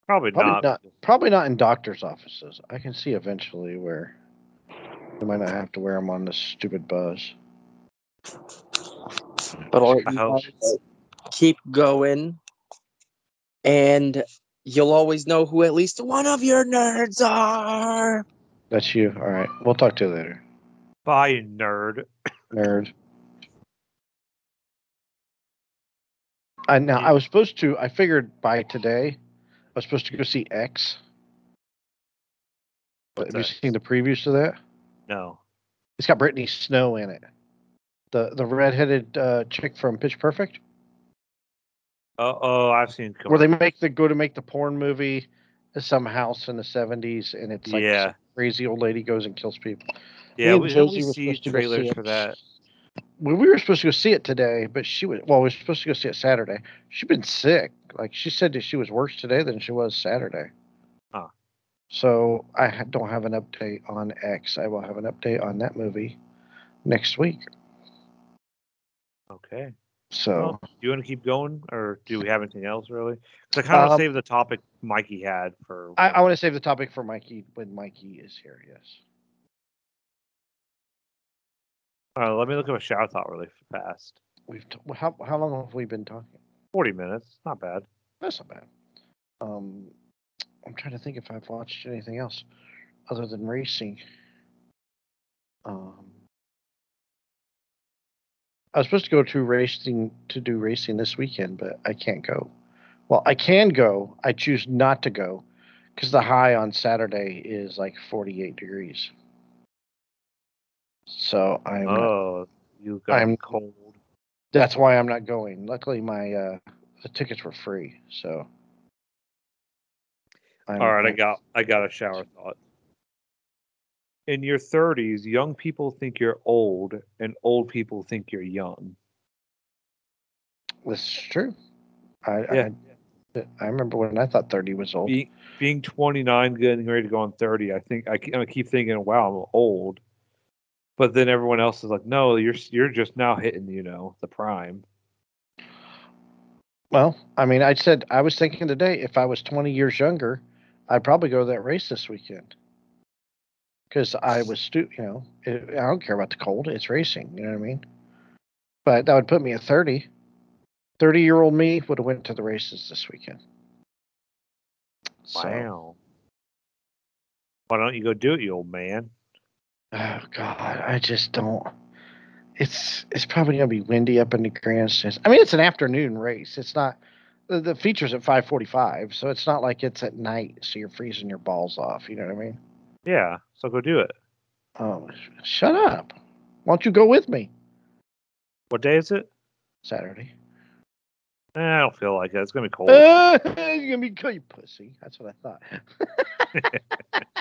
A: Probably,
B: Probably
A: not.
B: not. Probably not in doctors' offices. I can see eventually where they might not have to wear them on this stupid buzz.
C: But I'll let keep going, and you'll always know who at least one of your nerds are.
B: That's you. All right. We'll talk to you later.
A: Bye, nerd.
B: Nerd. I now I was supposed to. I figured by today, I was supposed to go see X. Have
A: that?
B: you seen the previews to that?
A: No.
B: It's got Brittany Snow in it. The the redheaded uh, chick from Pitch Perfect.
A: Uh oh, I've seen.
B: where they make the go to make the porn movie, at some house in the seventies, and it's like
A: Yeah.
B: crazy old lady goes and kills people.
A: Yeah, we,
B: were
A: see
B: supposed to see
A: trailers for that.
B: Well, we were supposed to go see it today, but she was well. We were supposed to go see it Saturday. She's been sick. Like she said that she was worse today than she was Saturday.
A: Huh.
B: So I don't have an update on X. I will have an update on that movie next week.
A: Okay.
B: So
A: Do you want to keep going, or do we have anything else really? Because I kind of
B: Um,
A: saved the topic Mikey had for.
B: I, I want to save the topic for Mikey when Mikey is here. Yes.
A: Uh, let me look up a shout out really fast.
B: We've t- how how long have we been talking?
A: Forty minutes, not bad.
B: That's not bad. Um, I'm trying to think if I've watched anything else other than racing. Um, I was supposed to go to racing to do racing this weekend, but I can't go. Well, I can go. I choose not to go because the high on Saturday is like 48 degrees. So I'm.
A: Oh, you got
B: I'm-
A: cold.
B: That's why I'm not going. Luckily, my uh, the tickets were free, so. I'm,
A: All right, I got I got a shower thought. In your 30s, young people think you're old, and old people think you're young.
B: That's true. I,
A: Yeah.
B: I I remember when I thought 30 was old.
A: Being being 29, getting ready to go on 30, I think I, I keep thinking, wow, I'm old. But then everyone else is like, no, you're you're just now hitting, you know, the prime.
B: Well, I mean, I said I was thinking today if I was 20 years younger, I'd probably go to that race this weekend. Because I was, stu- you know, it, I don't care about the cold. It's racing. You know what I mean? But that would put me at 30. 30 year old me would have went to the races this weekend. So,
A: Wow. Why don't you go do it, you old man?
B: Oh God, I just don't. It's it's probably gonna be windy up in the grandstands. I mean, it's an afternoon race. It's not the, the features at five forty-five, so it's not like it's at night, so you're freezing your balls off. You know what I mean?
A: Yeah, so go do it.
B: Oh, sh- shut up! Why don't you go with me
A: What day is it?
B: Saturday?
A: Eh, I don't feel like it. It's gonna be cold.
B: Uh, you're gonna be cool, you pussy. That's what I thought. *laughs*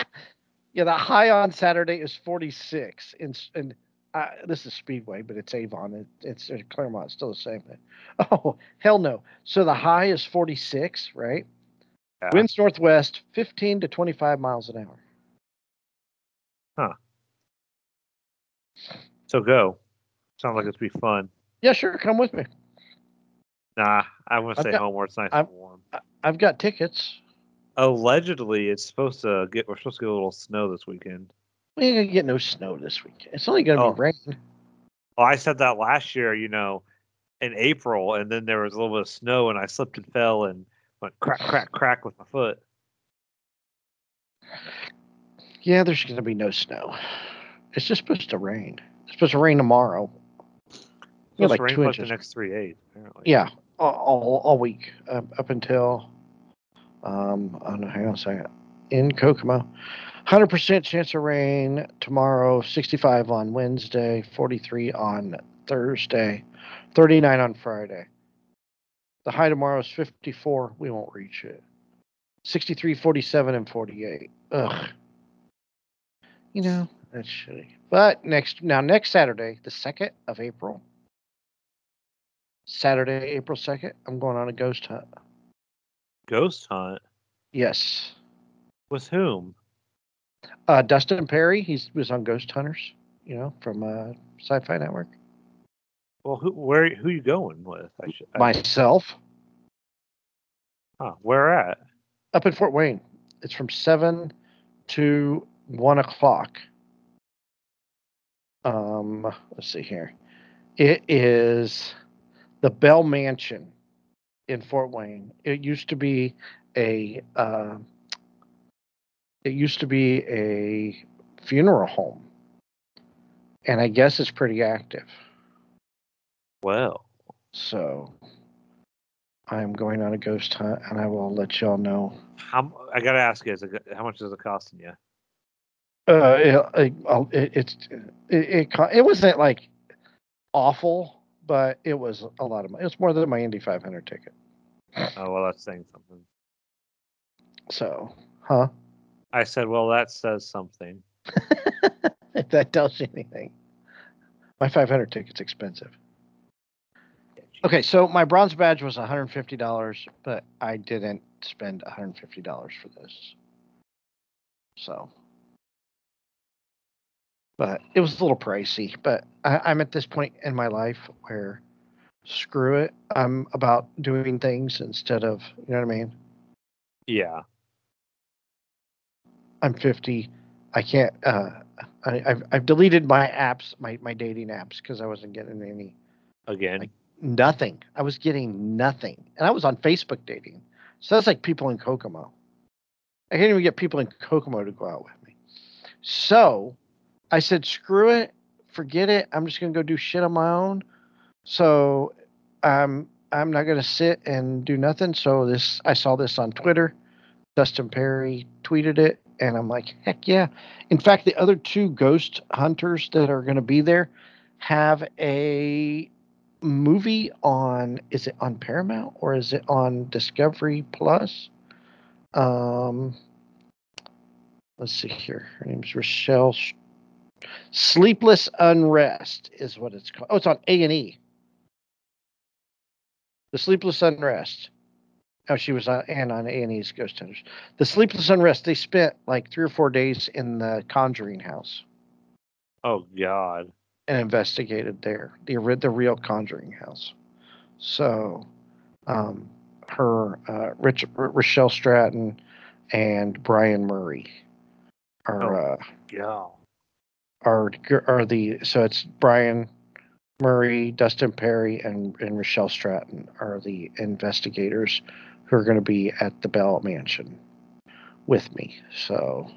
B: yeah, the high on Saturday is forty-six, and and uh, this is Speedway, but it's Avon. It, it's uh, Clermont. It's still the same thing. *laughs* Oh hell no! So the high is forty-six, right?
A: Yeah.
B: Winds northwest, fifteen to twenty-five miles an hour.
A: So go. Sounds like it's be fun.
B: Yeah, sure. Come with me.
A: Nah, I want to
B: I've
A: stay
B: got-
A: home where it's nice
B: I've-
A: and warm.
B: I, I've got tickets.
A: Allegedly, it's supposed to get. We're supposed to get a little snow this weekend.
B: We ain't gonna get no snow this week. It's only gonna
A: Oh.
B: be rain.
A: Well, I said that last year, you know, in April, and then there was a little bit of snow, and I slipped and fell and went crack, crack, crack with my foot.
B: Yeah, there's gonna be no snow. It's just supposed to rain. It's supposed to rain tomorrow.
A: It's
B: Yeah, like
A: rain
B: two
A: like the
B: inches.
A: next three days, apparently.
B: Yeah, all, all, week up, up until um, I don't know. Hang on a second. In Kokomo, hundred percent chance of rain tomorrow. Sixty-five on Wednesday. Forty-three on Thursday. Thirty-nine on Friday. The high tomorrow is fifty-four. We won't reach it. 63, 47, and 48. Ugh. You know, that's shitty. But next, now next Saturday, the 2nd of April, Saturday, April 2nd, I'm going on a ghost hunt.
A: Ghost hunt
B: Yes.
A: with whom?
B: Uh, Dustin Pari, he was on Ghost Hunters, you know, from uh, Sci Fi Network.
A: Well, who? Where? Who you going with? I should. I,
B: Myself,
A: huh, where at?
B: up in Fort Wayne. It's from 7 to 1 o'clock. Um, let's see here. It is the Bell Mansion in Fort Wayne. It used to be a uh, it used to be a funeral home, and I guess it's pretty active.
A: Well,
B: So I'm going on a ghost hunt, and I will let y'all know.
A: How I gotta ask you, is it, how much is it costing you?
B: Uh, it, it, it, it's it, it it wasn't like awful, but it was a lot of money. It was more than my Indy 500 ticket.
A: Oh well, that's saying something.
B: So, huh?
A: I said, well, that says something. *laughs*
B: if that tells you anything, my 500 ticket's expensive. Okay, so my bronze badge was $150, but I didn't spend $150 for this. So, but it was a little pricey. But I, I'm at this point in my life where screw it. I'm about doing things instead of, you know what I mean?
A: Yeah.
B: I'm 50. I can't. Uh, I, I've I've deleted my apps, my my dating apps, because I wasn't getting any
A: Again.
B: Like- nothing. I was getting nothing, and I was on Facebook dating. So that's like people in Kokomo. I can't even get people in Kokomo to go out with me. So I said, screw it, forget it. I'm just gonna go do shit on my own. So um, I'm not gonna sit and do nothing. So this, I saw this on Twitter. Dustin Pari tweeted it, and I'm like, heck yeah. In fact, the other two ghost hunters that are gonna be there have a movie on is it on Paramount or is it on Discovery Plus? Um let's see here. Her name's Rochelle Sleepless Unrest is what it's called. Oh, it's on A&E. The Sleepless Unrest. Oh, she was on and on A&E's Ghost Hunters. The Sleepless Unrest, they spent like 3 or 4 days in the Conjuring house
A: Oh God.
B: and investigated there, the the real Conjuring house. So, um, her uh, Rich Rochelle Stratton and Brian Murray are uh,
A: Yeah.
B: Are are the so it's Brian Murray, Dustin Pari, and and Rochelle Stratton are the investigators who are going to be at the Bell Mansion with me. So,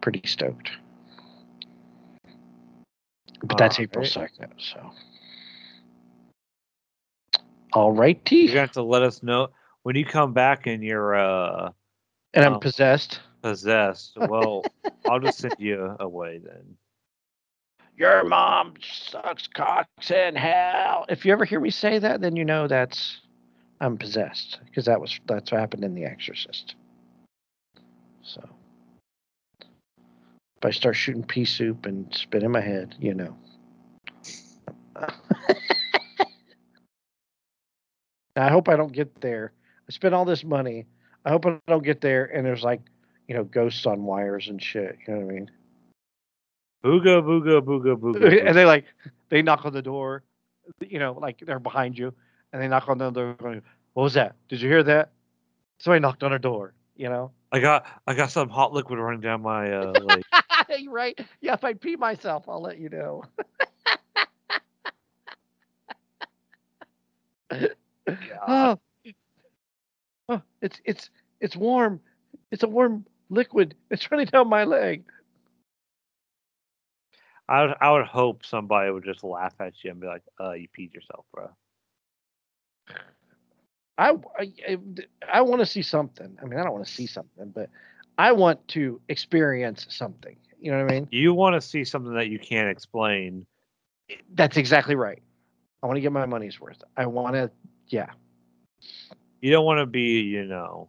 B: pretty stoked. But that's April
A: Alright.
B: second. So, all righty.
A: You're gonna have to let us know when you come back and you're uh
B: and I'm
A: oh.
B: possessed.
A: Possessed. Well, *laughs* I'll just send you away then.
B: Your mom sucks cocks in hell. If you ever hear me say that, then you know that's I'm possessed because that was that's what happened in The Exorcist. So if I start shooting pea soup and spinning my head, you know. *laughs* I hope I don't get there. I spent all this money. I hope I don't get there and there's like, you know, ghosts on wires and shit. You know what I mean?
A: Booga booga booga booga. *laughs*
B: and they like they knock on the door, you know, like they're behind you, and they knock on the door. Going, what was that? Did you hear that? Somebody knocked on our door. You know.
A: I got I got some hot liquid running down my uh *laughs* leg.
B: You're right. Yeah, if I pee myself, I'll let you know. *laughs* oh. oh, it's it's it's warm. It's a warm liquid. It's running down my leg.
A: I would I would hope somebody would just laugh at you and be like, "Uh, you peed yourself, bro."
B: I I, I want to see something. I mean, I don't want to see something, but I want to experience something. You know what I mean?
A: You want to see something that you can't explain.
B: That's exactly right. I want to get my money's worth. I want to, yeah.
A: You don't want to be, you know,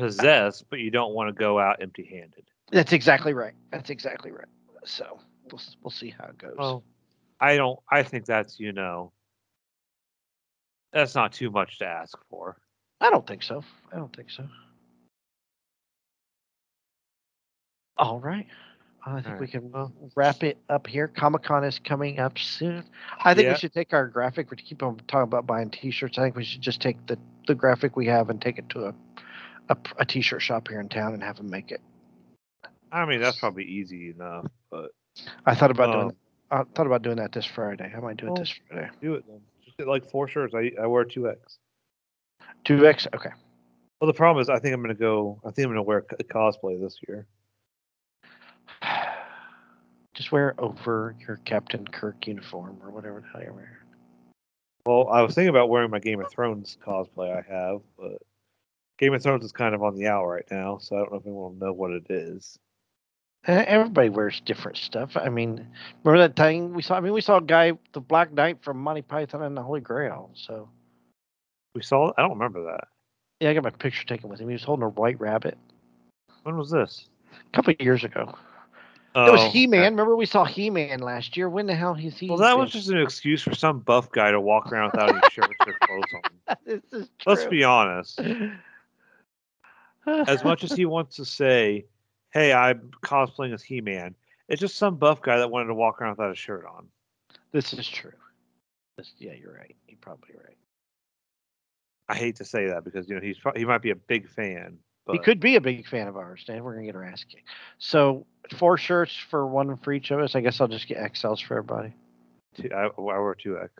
A: possessed, but you don't want to go out empty-handed.
B: That's exactly right. That's exactly right. So we'll we'll see how it goes.
A: Well, I don't. I think that's you know, that's not too much to ask for.
B: I don't think so. I don't think so. All right. I think
A: All
B: we
A: right.
B: can wrap it up here. Comic Con is coming up soon. I think
A: Yeah.
B: we should take our graphic. We keep on talking about buying T-shirts. I think we should just take the the graphic we have and take it to a a, a T-shirt shop here in town and have them make it.
A: I mean, that's probably easy enough, but
B: I thought about doing.
A: Um,
B: I thought about doing that this Friday. I might do it this Friday.
A: do it then. Just get like four shirts. I I wear two X.
B: Two X. Okay.
A: Well, the problem is, I think I'm gonna go. I think I'm gonna wear c- cosplay this year. *sighs*
B: Just wear over your Captain Kirk uniform or whatever the hell you're wearing.
A: Well, I was thinking about wearing my Game of Thrones cosplay I have, but Game of Thrones is kind of on the out right now, so I don't know if anyone will know what it is.
B: Eh, Everybody wears different stuff. I mean, remember that thing we saw? I mean, we saw a guy, the Black Knight from Monty Python and the Holy Grail. So
A: We saw. I don't remember that.
B: yeah, I got my picture taken with him. He was holding a white rabbit
A: When was this?
B: a couple years ago.
A: Oh,
B: it was. He Man. Remember we saw He Man last year? When the hell is he?
A: Well, that was just an excuse for some buff guy to walk around without any *laughs* shirts or clothes on.
B: this is true.
A: Let's be honest. *laughs* As much as he wants to say, "Hey, I'm cosplaying as He-Man," it's just some buff guy that wanted to walk around without a shirt on.
B: this is true. This, yeah, you're right. You're probably right.
A: I hate to say that because you know he's he might be a big fan, but
B: He could be a big fan of ours, Dan. We're gonna get our ass kicked. So four shirts for one for each of us. I guess I'll just get XLs for everybody.
A: two, I, I wear two X.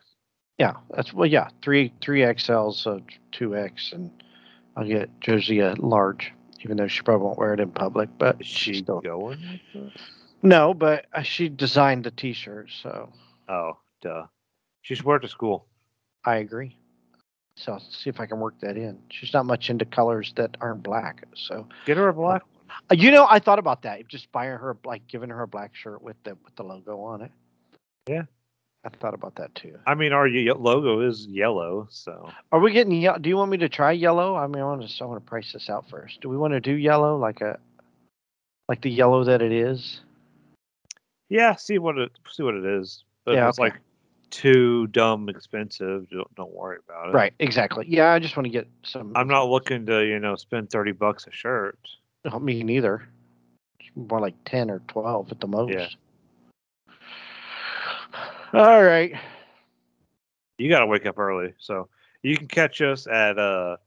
B: Yeah, that's well. Yeah, three three XLs, so two X, and I'll get Josie a large, even though she probably won't wear it in public. But
A: Is
B: she still
A: going?
B: No. But uh, she designed the T-shirt, so
A: Oh, duh. She should wear it to school.
B: I agree. So I'll see if I can work that in. She's not much into colors that aren't black, so
A: Get her a black.
B: Uh, You know, I thought about that. Just buying her like giving her a black shirt with the with the logo on it.
A: Yeah.
B: I thought about that too.
A: I mean, our ye- logo is yellow, so
B: Are we getting yellow? Do you want me to try yellow? I mean, I want to I want to price this out first. Do we want to do yellow like a like the yellow that it is?
A: yeah. See what it see what it is. But
B: Yeah,
A: it's
B: okay.
A: like too dumb expensive, don't, don't worry about it.
B: Right, exactly. Yeah, I just want to get some.
A: I'm not looking to you know spend thirty bucks a shirt.
B: no, me neither. More like ten or twelve at the most. All right.
A: You got to wake up early, so you can catch us at uh,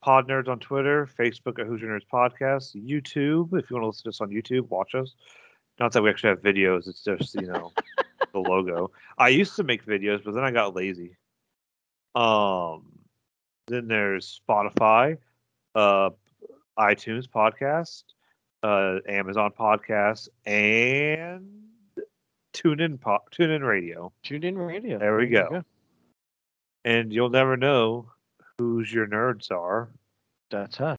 A: Pod Nerds on Twitter, Facebook at Hoosier Nerds Podcast, YouTube. If you want to listen to us on YouTube, watch us. Not that we actually have videos; it's just you know *laughs* the logo. I used to make videos, but then I got lazy. Um, then there's Spotify, uh, iTunes podcast, uh, Amazon podcast, and TuneIn tune in Radio.
B: Tune in radio.
A: There we
B: you
A: go. And you'll never know whose your nerds are
B: That's us.